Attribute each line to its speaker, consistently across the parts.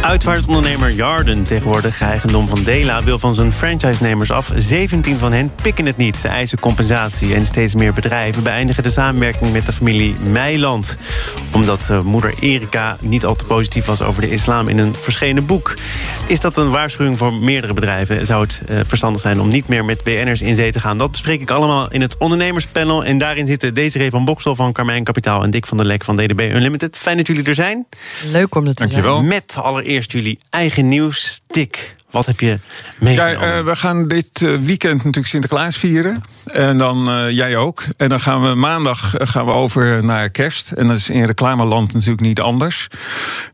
Speaker 1: Uitvaartondernemer Jarden, tegenwoordig eigendom van Dela... wil van zijn franchise-nemers af. 17 van hen pikken het niet. Ze eisen compensatie. En steeds meer bedrijven beëindigen de samenwerking met de familie Meiland. Omdat uh, moeder Erika niet al te positief was over de islam... in een verschenen boek. Is dat een waarschuwing voor meerdere bedrijven? Zou het uh, verstandig zijn om niet meer met BN'ers in zee te gaan? Dat bespreek ik allemaal in het ondernemerspanel. En daarin zitten Desiree van Boksel van Carmijn Kapitaal... en Dick van der Lek van DDB Unlimited. Fijn dat jullie er zijn.
Speaker 2: Leuk om dat te
Speaker 1: Dankjewel. zijn. Met allereerst eerst jullie eigen nieuws. Dick, wat heb je meegenomen?
Speaker 3: Ja, uh, we gaan dit weekend natuurlijk Sinterklaas vieren. En dan uh, jij ook. En dan gaan we maandag gaan we over naar kerst. En dat is in reclameland natuurlijk niet anders.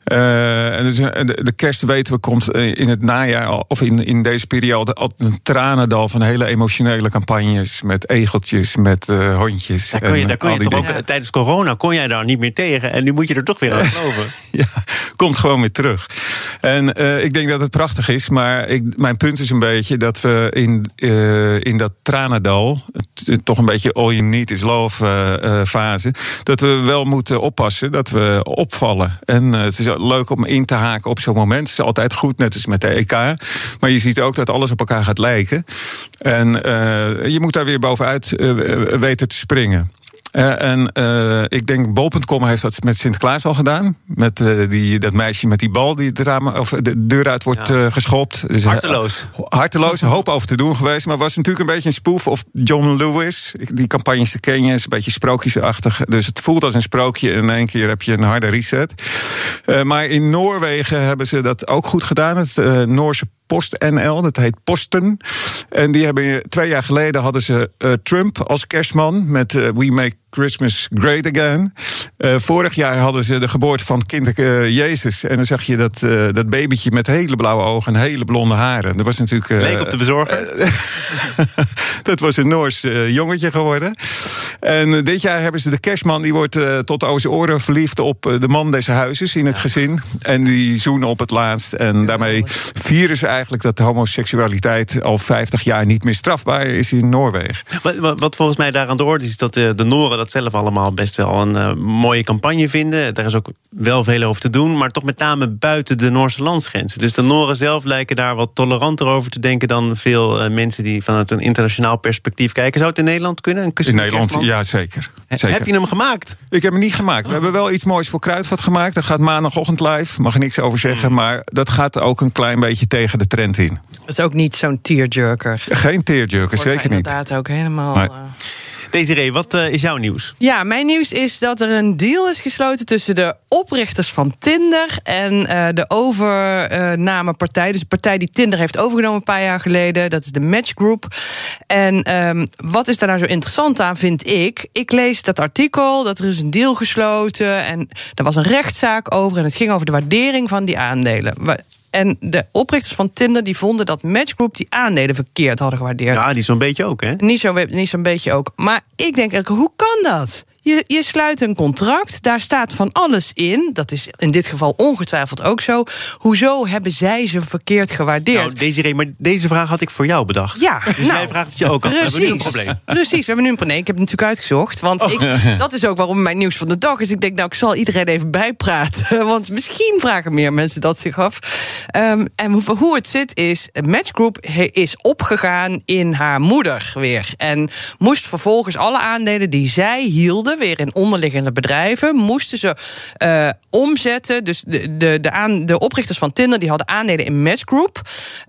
Speaker 3: Uh, en dus, de, kerst weten we komt in het najaar of in, in deze periode altijd een tranendal van hele emotionele campagnes met egeltjes, met hondjes.
Speaker 1: Daar kon je, daar kon je toch ook tijdens corona kon jij daar niet meer tegen. En nu moet je er toch weer aan geloven.
Speaker 3: ja, komt gewoon weer terug. En ik denk dat het prachtig is, maar maar ik, mijn punt is een beetje dat we in, uh, in dat tranendal, toch een beetje all you need is love uh, fase, dat we wel moeten oppassen dat we opvallen. En het is leuk om in te haken op zo'n moment. Het is altijd goed, net als met de EK. Maar je ziet ook dat alles op elkaar gaat lijken. En je moet daar weer bovenuit weten te springen. Uh, en uh, ik denk, bol.com heeft dat met Sinterklaas al gedaan. Met uh, die, dat meisje met die bal die het raam, of de deur uit wordt ja. geschopt.
Speaker 1: Dus, harteloos.
Speaker 3: harteloos, een hoop over te doen geweest. Maar was natuurlijk een beetje een spoef of John Lewis. Die campagnes ken je, is een beetje sprookjesachtig. Dus het voelt als een sprookje. En in één keer heb je een harde reset. maar in Noorwegen hebben ze dat ook goed gedaan. Het Noorse PostNL, dat heet Posten. En die hebben twee jaar geleden hadden ze Trump als kerstman met We Make Christmas Great Again. Uh, vorig jaar hadden ze de geboorte van kind Jezus. En dan zag je dat, dat babytje met hele blauwe ogen en hele blonde haren. Dat was natuurlijk.
Speaker 1: Leek op te bezorgen.
Speaker 3: dat was een Noors jongetje geworden. En dit jaar hebben ze de kerstman, die wordt tot over zijn oren verliefd op de man deze huizes in het gezin. En die zoenen op het laatst. En daarmee vieren ze eigenlijk dat homoseksualiteit al 50 jaar niet meer strafbaar is in Noorwegen.
Speaker 1: Wat, wat volgens mij daar aan de orde is, is dat de, de Noren dat zelf allemaal best wel een uh, mooie campagne vinden. Daar is ook wel veel over te doen, maar toch met name buiten de Noorse landsgrenzen. Dus de Noren zelf lijken daar wat toleranter over te denken dan veel uh, mensen die vanuit een internationaal perspectief kijken. Zou het in Nederland kunnen? Een
Speaker 3: in Nederland, ja, zeker. zeker.
Speaker 1: Heb je hem gemaakt?
Speaker 3: Ik heb hem niet gemaakt. We hebben wel iets moois voor Kruidvat gemaakt. Dat gaat maandagochtend live. Mag er niks over zeggen.
Speaker 1: Hmm.
Speaker 3: Maar dat gaat ook een klein beetje tegen de trend in.
Speaker 2: Dat is ook niet zo'n tearjerker.
Speaker 3: Geen tearjerker, zeker niet.
Speaker 2: Inderdaad ook helemaal...
Speaker 3: Nee.
Speaker 2: Uh...
Speaker 1: Desiree, wat uh, is jouw nieuws?
Speaker 2: Ja, mijn nieuws is dat er een deal is gesloten tussen de oprichters van Tinder en uh, de overnamepartij. Dus de partij die Tinder heeft overgenomen een paar jaar geleden. Dat is de Match Group. En um, wat is daar nou zo interessant aan, vind ik? Ik lees dat artikel, dat er is een deal gesloten en er was een rechtszaak over en het ging over de waardering van die aandelen. En de oprichters van Tinder die vonden dat Match Group die aandelen verkeerd hadden gewaardeerd.
Speaker 1: Ja, die zo'n beetje ook, hè?
Speaker 2: Niet zo'n niet zo'n beetje ook. Maar ik denk eigenlijk, hoe kan dat? Je, je sluit een contract, daar staat van alles in. Dat is in dit geval ongetwijfeld ook zo. Hoezo hebben zij ze verkeerd gewaardeerd?
Speaker 1: Nou, Desiree, maar deze vraag had ik voor jou bedacht.
Speaker 2: Ja,
Speaker 1: dus
Speaker 2: nou,
Speaker 1: jij vraagt het je ook al. We hebben nu een probleem.
Speaker 2: Precies, we hebben nu een probleem. Ik heb het natuurlijk uitgezocht. Want
Speaker 3: Oh.
Speaker 2: ik, dat is ook waarom mijn nieuws van de dag is. Ik denk, nou, ik zal iedereen even bijpraten. Want misschien vragen meer mensen dat zich af. Um, en hoe het zit is, Match Group is opgegaan in haar moeder weer. En moest vervolgens alle aandelen die zij hielden weer in onderliggende bedrijven, moesten ze uh, omzetten. Dus de, de, de, aan, de oprichters van Tinder die hadden aandelen in Match Group.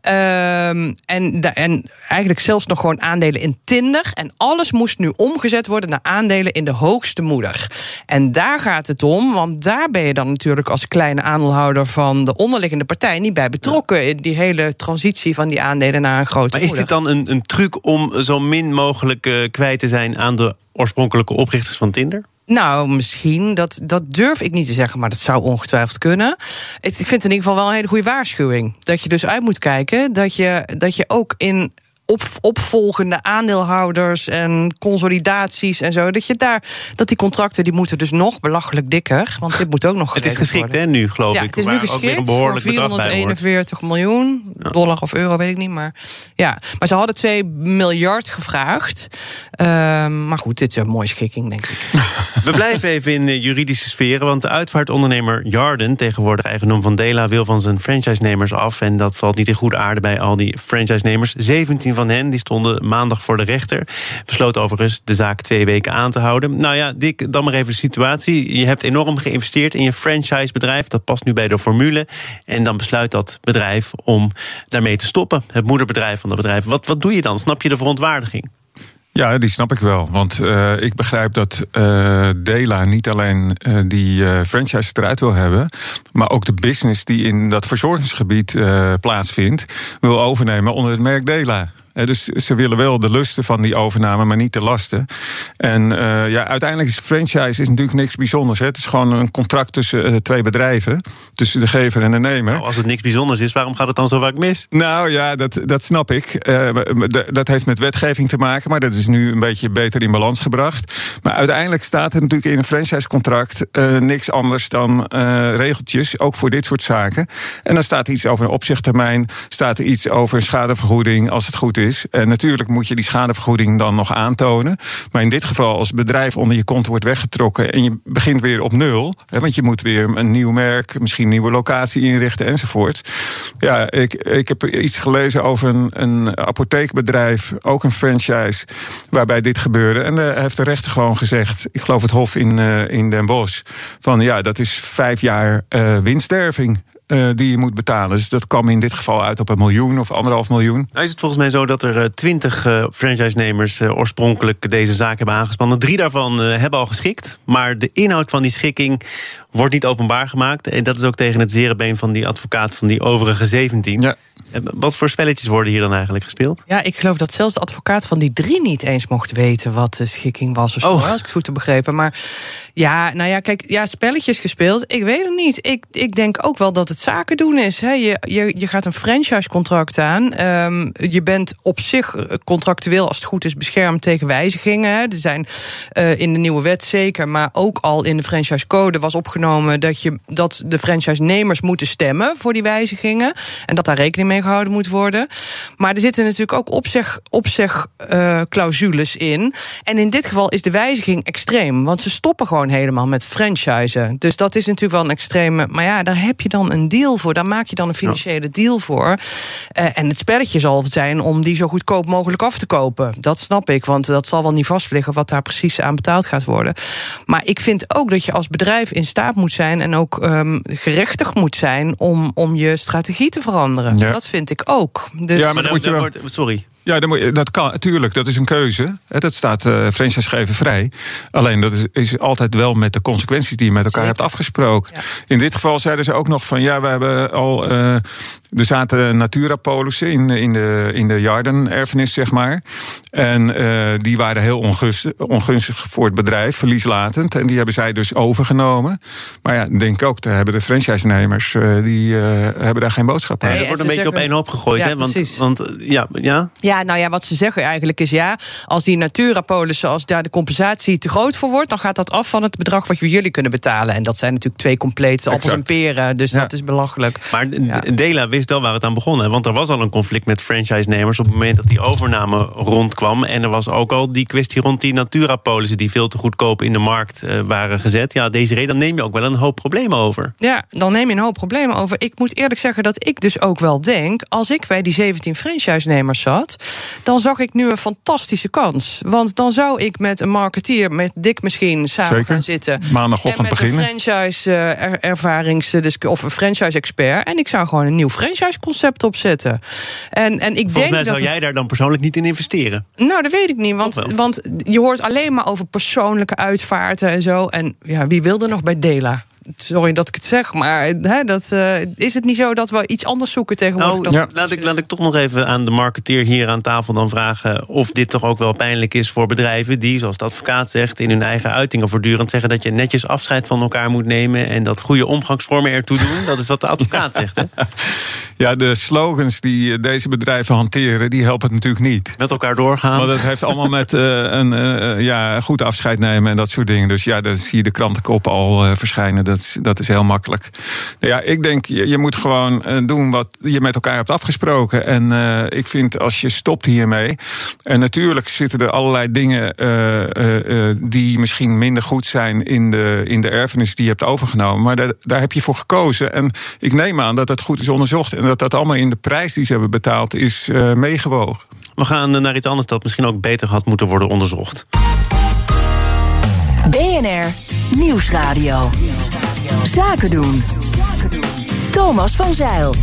Speaker 2: Um, en, en eigenlijk zelfs nog gewoon aandelen in Tinder. En alles moest nu omgezet worden naar aandelen in de hoogste moeder. En daar gaat het om, want daar ben je dan natuurlijk als kleine aandeelhouder van de onderliggende partij niet bij betrokken. In die hele transitie van die aandelen naar een grote
Speaker 1: Maar is dit dan een, een truc om zo min mogelijk uh, kwijt te zijn aan de oorspronkelijke oprichters van Tinder?
Speaker 2: Nou, misschien. Dat, dat durf ik niet te zeggen, maar dat zou ongetwijfeld kunnen. Ik vind het in ieder geval wel een hele goede waarschuwing. Dat je dus uit moet kijken dat je, dat je ook in op, opvolgende aandeelhouders en consolidaties en zo. Dat je daar dat die contracten die moeten dus nog belachelijk dikker. Want dit moet ook nog.
Speaker 1: Het is geschikt, hè, nu geloof
Speaker 2: ja,
Speaker 1: ik.
Speaker 2: Het is nu geschikt voor 441 miljoen dollar of euro, weet ik niet. Maar ja, maar ze hadden 2 miljard gevraagd. Uh, maar goed, dit is een mooie schikking, denk ik.
Speaker 1: We blijven even in juridische sferen, want de uitvaartondernemer Jarden, tegenwoordig eigendom van Dela, wil van zijn franchise-nemers af. En dat valt niet in goede aarde bij al die franchise-nemers. 17 van hen die stonden maandag voor de rechter. Besloot overigens de zaak twee weken aan te houden. Nou ja, Dick, dan maar even de situatie. Je hebt enorm geïnvesteerd in je franchisebedrijf. Dat past nu bij de formule. En dan besluit dat bedrijf om daarmee te stoppen. Het moederbedrijf van dat bedrijf. Wat, wat doe je dan? Snap je de verontwaardiging?
Speaker 3: Ja, die snap ik wel. Want uh, ik begrijp dat uh, Dela niet alleen uh, die franchise eruit wil hebben, maar ook de business die in dat verzorgingsgebied plaatsvindt, wil overnemen onder het merk Dela. Dus ze willen wel de lusten van die overname, maar niet de lasten. En uh, ja, uiteindelijk is franchise is natuurlijk niks bijzonders. Hè. Het is gewoon een contract tussen uh, twee bedrijven. Tussen de gever en de nemer.
Speaker 1: Nou, als het niks bijzonders is, waarom gaat het dan zo vaak mis?
Speaker 3: Nou ja, dat, dat snap ik. Uh, dat heeft met wetgeving te maken. Maar dat is nu een beetje beter in balans gebracht. Maar uiteindelijk staat er natuurlijk in een franchisecontract niks anders dan regeltjes. Ook voor dit soort zaken. En dan staat iets over een opzichttermijn. Staat er iets over schadevergoeding als het goed is En natuurlijk moet je die schadevergoeding dan nog aantonen. Maar in dit geval, als het bedrijf onder je konto wordt weggetrokken en je begint weer op nul, hè, want je moet weer een nieuw merk, misschien een nieuwe locatie inrichten enzovoort. Ja, ik, ik heb iets gelezen over een, een apotheekbedrijf, ook een franchise, waarbij dit gebeurde. En daar heeft de rechter gewoon gezegd, ik geloof het Hof in, uh, in Den Bosch, van ja, dat is vijf jaar uh, winststerving. Uh, die je moet betalen. Dus dat kwam in dit geval uit op een miljoen of anderhalf miljoen.
Speaker 1: Nou is het volgens mij zo dat er twintig uh, franchise-nemers oorspronkelijk deze zaak hebben aangespannen. Drie daarvan hebben al geschikt. Maar de inhoud van die schikking wordt niet openbaar gemaakt. En dat is ook tegen het zere been van die advocaat van die overige 17. Ja. Wat voor spelletjes worden hier dan eigenlijk gespeeld?
Speaker 2: Ja, ik geloof dat zelfs de advocaat van die drie niet eens mocht weten wat de schikking was. Of zo, oh. als ik het goed heb begrepen. Maar ja, nou ja, kijk, ja, spelletjes gespeeld. Ik weet het niet. Ik, ik denk ook wel dat het zaken doen is. Hè. Je, je, je gaat een franchise-contract aan. Um, je bent op zich contractueel, als het goed is, beschermd tegen wijzigingen. Hè. Er zijn uh, in de nieuwe wet zeker, maar ook al in de franchise-code was opgenomen dat, je, dat de franchise-nemers moeten stemmen voor die wijzigingen. En dat daar rekening mee gehouden moet worden. Maar er zitten natuurlijk ook opzeg, opzeg uh, clausules in. En in dit geval is de wijziging extreem. Want ze stoppen gewoon helemaal met het franchisen. Dus dat is natuurlijk wel een extreme. Maar ja, daar heb je dan een deal voor. Daar maak je dan een financiële deal voor. Uh, en het spelletje zal zijn om die zo goedkoop mogelijk af te kopen. Dat snap ik. Want dat zal wel niet vastliggen wat daar precies aan betaald gaat worden. Maar ik vind ook dat je als bedrijf in staat moet zijn. En ook um, gerechtig moet zijn om, om je strategie te veranderen. Ja. Dat vind ik ook.
Speaker 3: Dus... Ja, maar dan moet je wel...
Speaker 1: Sorry.
Speaker 3: Ja, dat kan natuurlijk. Dat is een keuze. Dat staat uh, franchisegever vrij. Alleen dat is, is altijd wel met de consequenties die je met elkaar Zeker. hebt afgesproken. Ja. In dit geval zeiden ze ook nog van ja, we hebben al. Uh, er zaten Natura-polissen in, in de, in de Jarden-erfenis, zeg maar. En uh, die waren heel ongunstig, ongunstig voor het bedrijf, verlieslatend. En die hebben zij dus overgenomen. Maar ja, denk ook, daar hebben de franchise-nemers, uh, die uh, hebben daar geen boodschap aan.
Speaker 1: Nee, er wordt een beetje op één hoop gegooid,
Speaker 2: ja,
Speaker 1: hè? Want, want ja, ja.
Speaker 2: Ja, nou ja, wat ze zeggen eigenlijk is ja, als die Natura-polissen, als daar de compensatie te groot voor wordt, dan gaat dat af van het bedrag wat jullie kunnen betalen. En dat zijn natuurlijk twee complete appels en peren. Dus ja. dat is belachelijk.
Speaker 1: Maar ja. Dela wist wel waar het aan begon. Want er was al een conflict met franchise-nemers op het moment dat die overname rondkwam. En er was ook al die kwestie rond die Natura-polissen die veel te goedkoop in de markt uh, waren gezet. Ja, deze reden, dan neem je ook wel een hoop problemen over.
Speaker 2: Ja, dan neem je een hoop problemen over. Ik moet eerlijk zeggen dat ik dus ook wel denk, als ik bij die 17 franchise-nemers zat, dan zag ik nu een fantastische kans. Want dan zou ik met een marketeer, met Dick misschien, samen
Speaker 3: Zeker.
Speaker 2: gaan zitten.
Speaker 3: Maandagochtend
Speaker 2: en met
Speaker 3: beginnen.
Speaker 2: Een franchise uh, ervarings of een franchise expert. En ik zou gewoon een nieuw franchise concept opzetten. En, en ik
Speaker 1: Volgens
Speaker 2: denk
Speaker 1: mij
Speaker 2: dat
Speaker 1: zou jij daar dan persoonlijk niet in investeren.
Speaker 2: Nou, dat weet ik niet. Want, want je hoort alleen maar over persoonlijke uitvaarten en zo. En ja, wie wilde nog bij Dela? Sorry dat ik het zeg, maar hè, dat, uh, is het niet zo dat we iets anders zoeken tegenwoordig?
Speaker 1: Nou, ja. laat, ik, laat ik toch nog even aan de marketeer hier aan tafel dan vragen of dit toch ook wel pijnlijk is voor bedrijven die, zoals de advocaat zegt, in hun eigen uitingen voortdurend zeggen dat je netjes afscheid van elkaar moet nemen en dat goede omgangsvormen ertoe doen. Dat is wat de advocaat zegt. Hè?
Speaker 3: Ja, de slogans die deze bedrijven hanteren, die helpen het natuurlijk niet.
Speaker 1: Met elkaar doorgaan.
Speaker 3: Maar dat heeft allemaal met uh, een uh, ja, goed afscheid nemen en dat soort dingen. Dus ja, dan zie je de krantenkop al uh, verschijnen. Dat is, dat is heel makkelijk. Nou ja, ik denk, je, je moet gewoon doen wat je met elkaar hebt afgesproken. En ik vind als je stopt hiermee. En natuurlijk zitten er allerlei dingen die misschien minder goed zijn in de, in de erfenis die je hebt overgenomen. Maar daar, daar heb je voor gekozen. En ik neem aan dat dat goed is onderzocht. En dat dat allemaal in de prijs die ze hebben betaald is uh, meegewogen.
Speaker 1: We gaan naar iets anders dat misschien ook beter had moeten worden onderzocht.
Speaker 4: BNR Nieuwsradio. Zaken doen. Thomas van Zeil.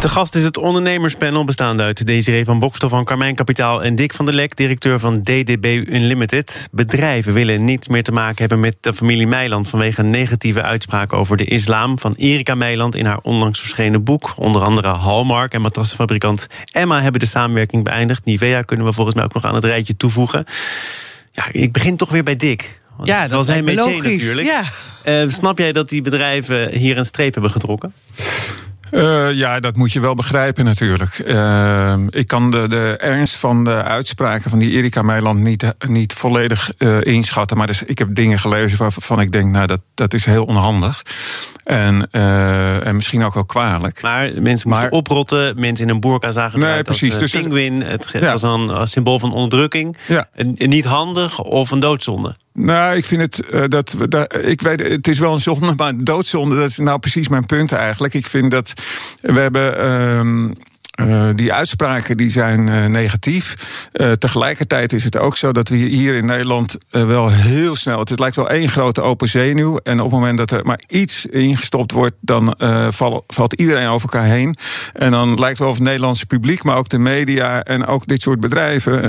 Speaker 1: De gast is het ondernemerspanel bestaande uit Desiree van Bokstof van Carmijn Kapitaal en Dick van der Lek, directeur van DDB Unlimited. Bedrijven willen niets meer te maken hebben met de familie Meiland vanwege negatieve uitspraken over de islam van Erika Meiland in haar onlangs verschenen boek. Onder andere Hallmark en matrassenfabrikant Emma hebben de samenwerking beëindigd. Nivea kunnen we volgens mij ook nog aan het rijtje toevoegen. Ja, ik begin toch weer bij Dick.
Speaker 2: Ja, dat is zijn métier natuurlijk. Ja.
Speaker 1: Uh, snap jij dat die bedrijven hier een streep hebben getrokken?
Speaker 3: Uh, ja, dat moet je wel begrijpen natuurlijk. Uh, ik kan de, de ernst van de uitspraken van die Erika Meiland niet, niet volledig uh, inschatten. Maar dus, ik heb dingen gelezen waarvan ik denk, nou, dat, dat is heel onhandig. En, uh, en misschien ook wel kwalijk.
Speaker 1: Maar mensen moeten oprotten, mensen in een boerka zagen nee, precies. als een dus, pinguïn. Het ja. als een symbool van onderdrukking. Ja. En, niet handig of een doodzonde.
Speaker 3: Nou, ik vind het uh, dat. Ik weet, het is wel een zonde, maar doodzonde, dat is nou precies mijn punt eigenlijk. Ik vind dat we hebben. Uh, uh, die uitspraken die zijn uh, negatief. Uh, tegelijkertijd is het ook zo dat we hier in Nederland wel heel snel. Het lijkt wel één grote open zenuw. En op het moment dat er maar iets ingestopt wordt, dan val, valt iedereen over elkaar heen. En dan lijkt wel of het Nederlandse publiek, maar ook de media en ook dit soort bedrijven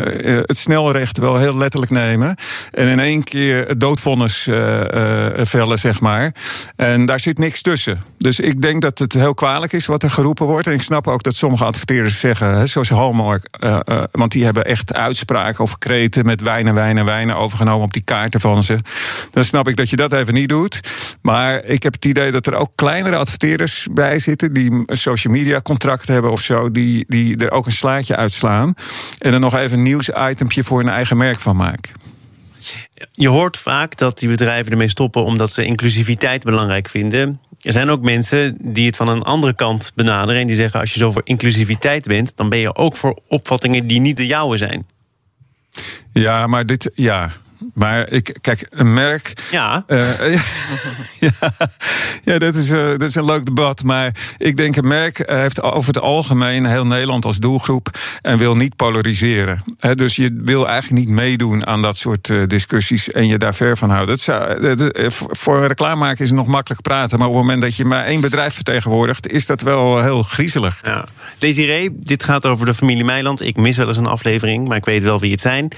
Speaker 3: het snelrecht wel heel letterlijk nemen. En in één keer het doodvonnis vellen, zeg maar. En daar zit niks tussen. Dus ik denk dat het heel kwalijk is wat er geroepen wordt. En ik snap ook dat sommige adverteerders zeggen, zoals Hallmark, uh, uh, want die hebben echt uitspraken of kreten met wijn en wijn en wijn overgenomen op die kaarten van ze. Dan snap ik dat je dat even niet doet. Maar ik heb het idee dat er ook kleinere adverteerders bij zitten die social media contract hebben of zo, die, die er ook een slaatje uitslaan. En er nog even een nieuwsitempje voor hun eigen merk van maken.
Speaker 1: Je hoort vaak dat die bedrijven ermee stoppen omdat ze inclusiviteit belangrijk vinden. Er zijn ook mensen die het van een andere kant benaderen. En die zeggen: als je zo voor inclusiviteit bent, dan ben je ook voor opvattingen die niet de jouwe zijn.
Speaker 3: Ja, maar dit. Ja, maar ik, kijk, een merk.
Speaker 1: Ja.
Speaker 3: Uh, ja, ja, dat, is, uh, dat is een leuk debat. Maar ik denk, een merk heeft over het algemeen heel Nederland als doelgroep. En wil niet polariseren. He, dus je wil eigenlijk niet meedoen aan dat soort uh, discussies. En je daar ver van houden. Dat zou, dat, voor een reclamemaker is het nog makkelijk praten. Maar op het moment dat je maar één bedrijf vertegenwoordigt. is dat wel heel griezelig.
Speaker 1: Ja. Desiree, dit gaat over de familie Meiland. Ik mis wel eens een aflevering, maar ik weet wel wie het zijn.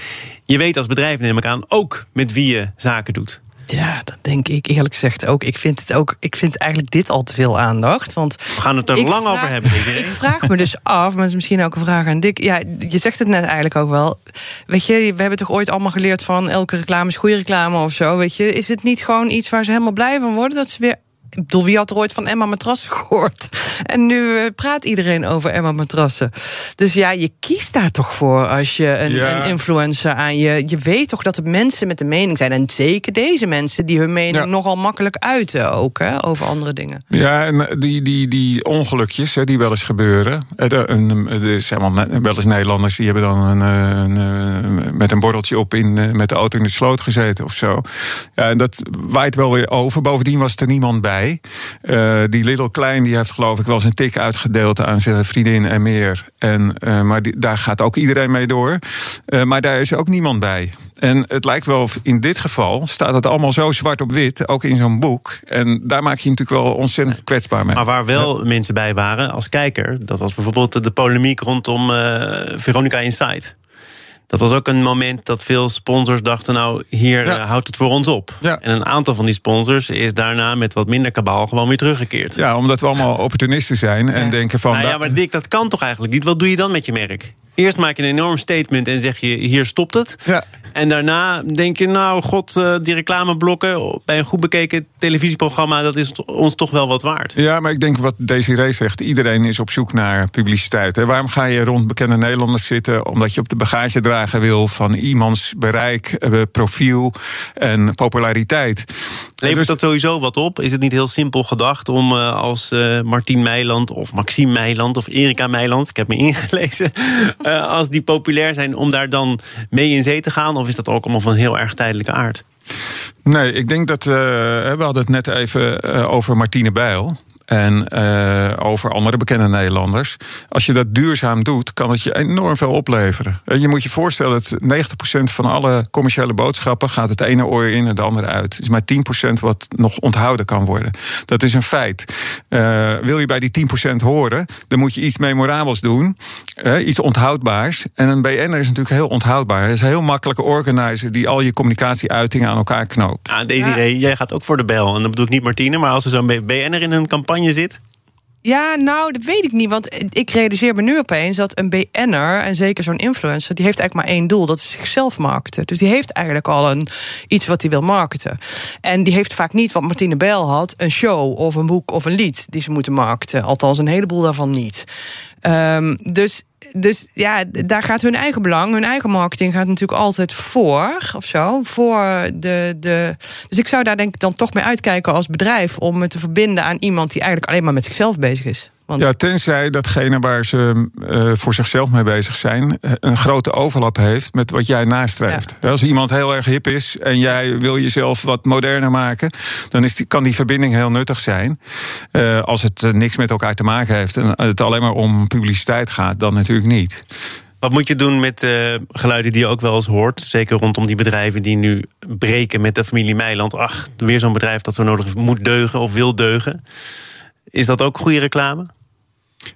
Speaker 1: Je weet als bedrijf, neem ik aan, ook met wie je zaken doet.
Speaker 2: Ja, dat denk ik eerlijk gezegd ook. Ik vind het ook. Ik vind eigenlijk dit al te veel aandacht. Want
Speaker 1: we gaan het er lang over hebben.
Speaker 2: Ik vraag me dus af, maar het is misschien ook een vraag aan Dick. Ja, je zegt het net eigenlijk ook wel. Weet je, we hebben toch ooit allemaal geleerd van elke reclame is goede reclame of zo. Weet je, is het niet gewoon iets waar ze helemaal blij van worden? Dat ze weer ik bedoel, wie had er ooit van Emma Matrassen gehoord? En nu eh, praat iedereen over Emma Matrassen. Dus ja, je kiest daar toch voor als je een, een, influencer aan je... Je weet toch dat er mensen met de mening zijn. En zeker deze mensen die hun mening nogal makkelijk uiten ook, hè, over andere dingen.
Speaker 3: Ja, en eh, die, die, die ongelukjes hè, die wel eens gebeuren. Eh, er zijn wel eens Nederlanders die hebben dan een, een, met een borreltje op in, met de auto in de sloot gezeten of zo. Ja, en dat waait wel weer over. Bovendien was er niemand bij. Uh, die Little Klein die heeft geloof ik wel een tik uitgedeeld aan zijn vriendin en meer. En, uh, maar die, daar gaat ook iedereen mee door. Uh, maar daar is ook niemand bij. En het lijkt wel, in dit geval staat het allemaal zo zwart op wit, ook in zo'n boek. En daar maak je natuurlijk wel ontzettend kwetsbaar mee.
Speaker 1: Maar waar wel mensen bij waren als kijker, dat was bijvoorbeeld de polemiek rondom Veronica Inside. Dat was ook een moment dat veel sponsors dachten: nou, hier
Speaker 3: Ja.
Speaker 1: eh, houdt het voor ons op.
Speaker 3: Ja.
Speaker 1: En een aantal van die sponsors is daarna met wat minder kabaal gewoon weer teruggekeerd.
Speaker 3: Ja, omdat we allemaal opportunisten zijn en denken van...
Speaker 1: Nou ja, maar Dick, dat kan toch eigenlijk niet? Wat doe je dan met je merk? Eerst maak je een enorm statement en zeg je: hier stopt het.
Speaker 3: Ja.
Speaker 1: En daarna denk je: nou, god, eh, die reclameblokken bij een goed bekeken televisieprogramma, dat is ons toch wel wat waard.
Speaker 3: Ja, maar ik denk wat Desiree zegt. Iedereen is op zoek naar publiciteit. Hè. Waarom ga je rond bekende Nederlanders zitten? Omdat je op de bagagedrager wil van iemands bereik, eh, profiel en populariteit.
Speaker 1: Levert
Speaker 3: Dus-
Speaker 1: dat sowieso wat op? Is het niet heel simpel gedacht om eh, als Martien Meiland of Maxime Meiland of Erika Meiland, ik heb me ingelezen, eh, als die populair zijn, om daar dan mee in zee te gaan? Of is dat ook allemaal van heel erg tijdelijke aard?
Speaker 3: Nee, ik denk dat. eh, we hadden het net even eh, over Martine Bijl. En over andere bekende Nederlanders. Als je dat duurzaam doet, kan het je enorm veel opleveren. Eh, Je moet je voorstellen dat 90% van alle commerciële boodschappen gaat het ene oor in en het andere uit. Het is maar 10% wat nog onthouden kan worden. Dat is een feit. Wil je bij die 10% horen, dan moet je iets memorabels doen. Eh, iets onthoudbaars. En een BN'er is natuurlijk heel onthoudbaar. Hij is een heel makkelijke organizer die al je communicatieuitingen aan elkaar knoopt.
Speaker 1: Ah, Desiree, jij gaat ook voor de bel. En dan bedoel ik niet Martine, maar als er zo'n BN'er in een campagne zit.
Speaker 2: Ja, nou, dat weet ik niet. Want ik realiseer me nu opeens dat een BN'er, en zeker zo'n influencer, die heeft eigenlijk maar één doel: dat is zichzelf marketen. Dus die heeft eigenlijk al een, iets wat hij wil marketen. En die heeft vaak niet wat Martine Bijl had: een show of een boek of een lied die ze moeten marketen. Althans, een heleboel daarvan niet. Ehm, dus. Dus ja, daar gaat hun eigen belang, hun eigen marketing gaat natuurlijk altijd voor, of zo. Voor de, de. Dus ik zou daar denk ik dan toch mee uitkijken als bedrijf om me te verbinden aan iemand die eigenlijk alleen maar met zichzelf bezig is. Want
Speaker 3: Ja, tenzij datgene waar ze eh, voor zichzelf mee bezig zijn, eh, een grote overlap heeft met wat jij nastreeft. Als iemand heel erg hip is en jij wil jezelf wat moderner maken, dan is die, kan die verbinding heel nuttig zijn. Eh, als het niks met elkaar te maken heeft en het alleen maar om publiciteit gaat, dan natuurlijk niet.
Speaker 1: Wat moet je doen met eh, geluiden die je ook wel eens hoort? Zeker rondom die bedrijven die nu breken met de familie Meiland. Ach, weer zo'n bedrijf dat zo nodig moet deugen of wil deugen. Is dat ook goede reclame?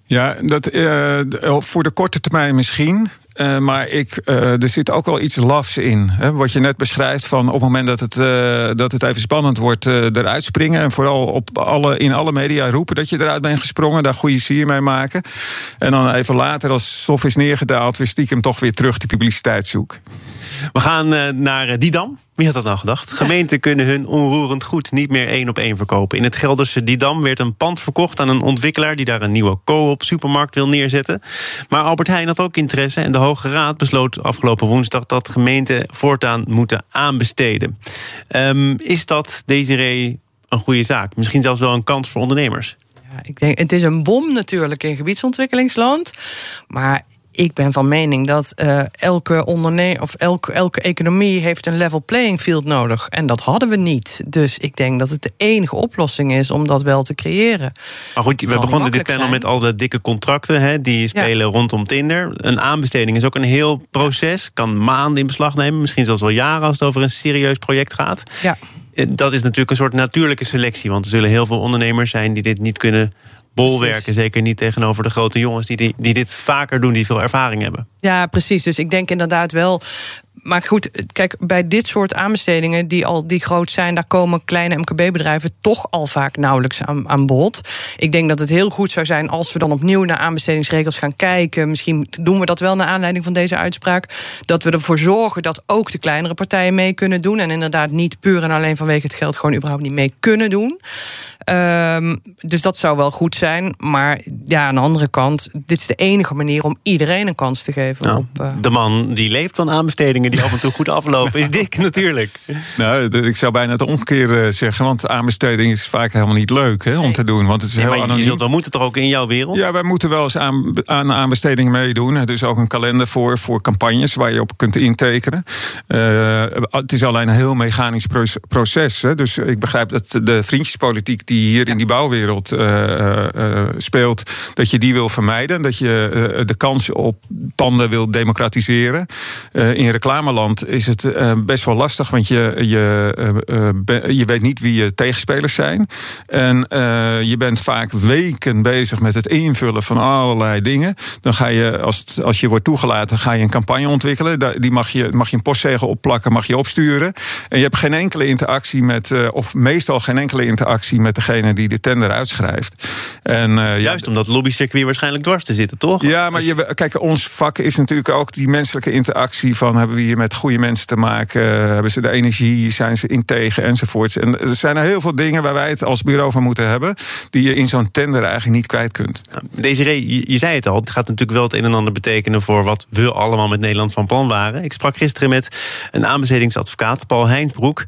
Speaker 3: Ja, dat, eh, d- voor de korte termijn misschien. Eh, maar ik, eh, er zit ook wel iets lafs in. Hè, wat je net beschrijft van op het moment dat het, eh, dat het even spannend wordt, eh, eruit springen. En vooral op alle, in alle media roepen dat je eruit bent gesprongen. Daar goede sier mee maken. En dan even later, als stof is neergedaald, weer stiekem toch weer terug die publiciteit zoeken.
Speaker 1: We gaan eh, naar Didam. Wie had dat nou gedacht? Gemeenten kunnen hun onroerend goed niet meer één op één verkopen. In het Gelderse Didam werd een pand verkocht aan een ontwikkelaar die daar een nieuwe co-op supermarkt wil neerzetten. Maar Albert Heijn had ook interesse en de Hoge Raad besloot afgelopen woensdag dat gemeenten voortaan moeten aanbesteden. Ehm, is dat, Desiree, een goede zaak? Misschien zelfs wel een kans voor ondernemers.
Speaker 2: Ja, ik denk, het is een bom natuurlijk in gebiedsontwikkelingsland. Maar ik ben van mening dat eh, elke onderneming of elke, elke economie heeft een level playing field nodig. En dat hadden we niet. Dus ik denk dat het de enige oplossing is om dat wel te creëren.
Speaker 1: Maar goed, we begonnen dit panel
Speaker 2: zijn.
Speaker 1: met al de dikke contracten hè, die spelen rondom Tinder. Een aanbesteding is ook een heel proces. Kan maanden in beslag nemen, misschien zelfs wel jaren als het over een serieus project gaat.
Speaker 2: Ja.
Speaker 1: Eh, Dat is natuurlijk een soort natuurlijke selectie. Want er zullen heel veel ondernemers zijn die dit niet kunnen bolwerken. Zeker niet tegenover de grote jongens die, die, die dit vaker doen, die veel ervaring hebben.
Speaker 2: Ja, precies. Dus ik denk inderdaad wel. Maar goed, kijk, bij dit soort aanbestedingen die al die groot zijn, daar komen kleine MKB-bedrijven toch al vaak nauwelijks aan, aan bod. Ik denk dat het heel goed zou zijn als we dan opnieuw naar aanbestedingsregels gaan kijken. Misschien doen we dat wel naar aanleiding van deze uitspraak. Dat we ervoor zorgen dat ook de kleinere partijen mee kunnen doen. En inderdaad niet puur en alleen vanwege het geld gewoon überhaupt niet mee kunnen doen. Ehm, dus dat zou wel goed zijn. Maar ja, aan de andere kant, dit is de enige manier om iedereen een kans te geven.
Speaker 1: Nou,
Speaker 2: op, eh,
Speaker 1: De man die leeft van aanbestedingen die af en toe goed aflopen, is dik natuurlijk.
Speaker 3: Nou, ik zou bijna het omgekeerde zeggen, want aanbesteding is vaak helemaal niet leuk hè, om te doen. Want het is
Speaker 1: Nee,
Speaker 3: heel
Speaker 1: maar je
Speaker 3: anoniem.
Speaker 1: zult wel moeten toch ook in jouw wereld?
Speaker 3: Ja, wij moeten wel eens aan, aan aanbestedingen meedoen. Er is ook een kalender voor, voor campagnes waar je op kunt intekenen. Eh, het is alleen een heel mechanisch proces. hè. Dus ik begrijp dat de vriendjespolitiek die hier in die bouwwereld speelt, dat je die wil vermijden. Dat je de kans op panden wil democratiseren. in reclameland is het best wel lastig, want je, je, je weet niet wie je tegenspelers zijn. En je bent vaak weken bezig met het invullen van allerlei dingen. Dan ga je, als, als je wordt toegelaten, ga je een campagne ontwikkelen. Die mag je, mag je een postzegel opplakken, mag je opsturen. En je hebt geen enkele interactie met, of meestal geen enkele interactie met degene die de tender uitschrijft.
Speaker 1: En, uh, Juist ja, omdat lobbycircuit waarschijnlijk dwars te zitten, toch?
Speaker 3: Ja, maar je, kijk, ons vak is natuurlijk ook die menselijke interactie van hebben we hier met goede mensen te maken, hebben ze de energie, zijn ze integer enzovoorts. En er zijn er heel veel dingen waar wij het als bureau van moeten hebben, die je in zo'n tender eigenlijk niet kwijt kunt.
Speaker 1: Desiree, je, je zei het al, het gaat natuurlijk wel het een en ander betekenen voor wat we allemaal met Nederland van plan waren. Ik sprak gisteren met een aanbestedingsadvocaat, Paul Heinsbroek.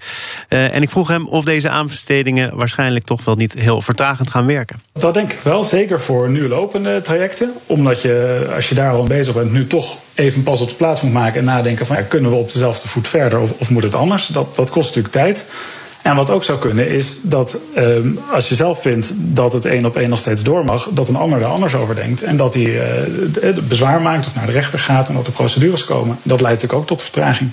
Speaker 1: Uh, en ik vroeg hem of deze aanbestedingen waarschijnlijk toch wel niet heel vertragend gaan werken.
Speaker 5: Dat denk ik wel, zeker voor nu lopende trajecten. Omdat je, als je daar al bezig bent, nu toch even pas op de plaats moet maken en nadenken van ja, kunnen we op dezelfde voet verder of, of moet het anders? Dat, dat kost natuurlijk tijd. En wat ook zou kunnen is dat uh, als je zelf vindt dat het één op één nog steeds door mag, dat een ander er anders over denkt. En dat hij uh, bezwaar maakt of naar de rechter gaat en dat er procedures komen. Dat leidt natuurlijk ook tot vertraging.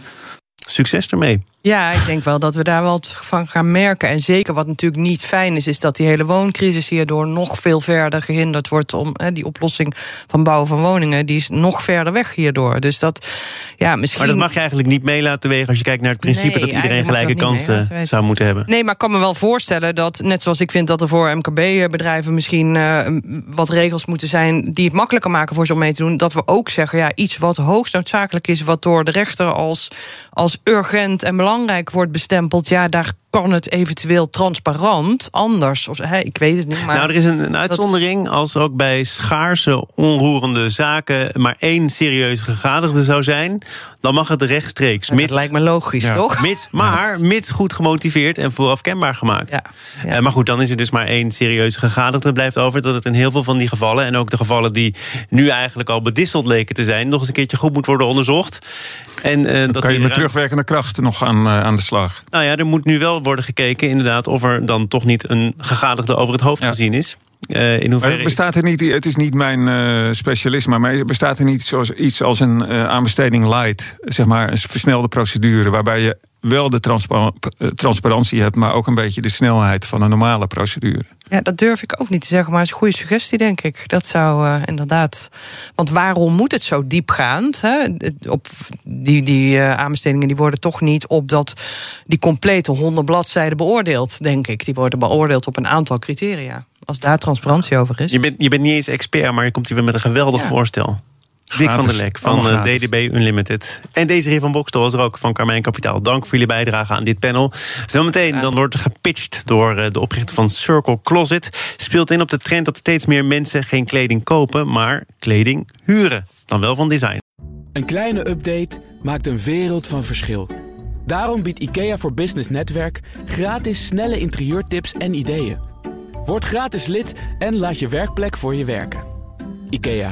Speaker 1: Succes ermee.
Speaker 2: Ja, ik denk wel dat we daar wel van gaan merken. En zeker wat natuurlijk niet fijn is, is dat die hele wooncrisis hierdoor nog veel verder gehinderd wordt. Om hè, die oplossing van bouwen van woningen, die is nog verder weg hierdoor. Dus dat, ja, misschien.
Speaker 1: Maar dat mag je eigenlijk niet mee laten wegen als je kijkt naar het principe dat iedereen gelijke kansen zou moeten hebben.
Speaker 2: Nee, maar ik kan me wel voorstellen dat, net zoals ik vind dat er voor MKB-bedrijven misschien uh, wat regels moeten zijn die het makkelijker maken voor ze om mee te doen, dat we ook zeggen, ja, iets wat hoogst noodzakelijk is, wat door de rechter als, als urgent en belangrijk belangrijk wordt bestempeld, ja, daar kan het eventueel transparant anders. Of, hè, ik weet het niet. Maar
Speaker 1: nou, er is een, een uitzondering. Als ook bij schaarse, onroerende zaken maar één serieuze gegadigde zou zijn, dan mag het rechtstreeks.
Speaker 2: Mits, dat lijkt me logisch, toch?
Speaker 1: Mits, maar mits goed gemotiveerd en vooraf kenbaar gemaakt. Ja, ja. Uh, maar goed, dan is er dus maar één serieuze gegadigde. blijft over dat het in heel veel van die gevallen, en ook de gevallen die nu eigenlijk al bedisseld leken te zijn, nog eens een keertje goed moet worden onderzocht.
Speaker 3: En, uh, dat kan je met terugwerkende krachten nog aan, uh, aan de slag?
Speaker 1: Nou ja, er moet nu wel worden gekeken, inderdaad, of er dan toch niet een gegadigde over het hoofd gezien is.
Speaker 3: Uh, in hoeverre... bestaat er niet, het is niet mijn uh, specialisme, maar bestaat er niet zoals, iets als een uh, aanbesteding light, zeg maar een versnelde procedure, waarbij je wel de transparantie hebt, maar ook een beetje de snelheid van een normale procedure?
Speaker 2: Ja, dat durf ik ook niet te zeggen, maar het is een goede suggestie, denk ik. Dat zou uh, inderdaad. Want waarom moet het zo diepgaand? Hè? Op die, die uh, aanbestedingen die worden toch niet op dat die complete honderd bladzijden beoordeeld, denk ik. Die worden beoordeeld op een aantal criteria. Als daar transparantie over is.
Speaker 1: Je bent, je bent niet eens expert, maar je komt hier weer met een geweldig ja. voorstel. Dick van der Lek van uh, DDB Unlimited. En deze heer van Bokstel was er ook van Carmijn Kapitaal. Dank voor jullie bijdrage aan dit panel. Zometeen dan wordt er gepitcht door uh, de oprichter van Circle Closet. Speelt in op de trend dat steeds meer mensen geen kleding kopen, maar kleding huren. Dan wel van design.
Speaker 6: Een kleine update maakt een wereld van verschil. Daarom biedt IKEA voor Business Netwerk gratis snelle interieurtips en ideeën. Word gratis lid en laat je werkplek voor je werken. IKEA,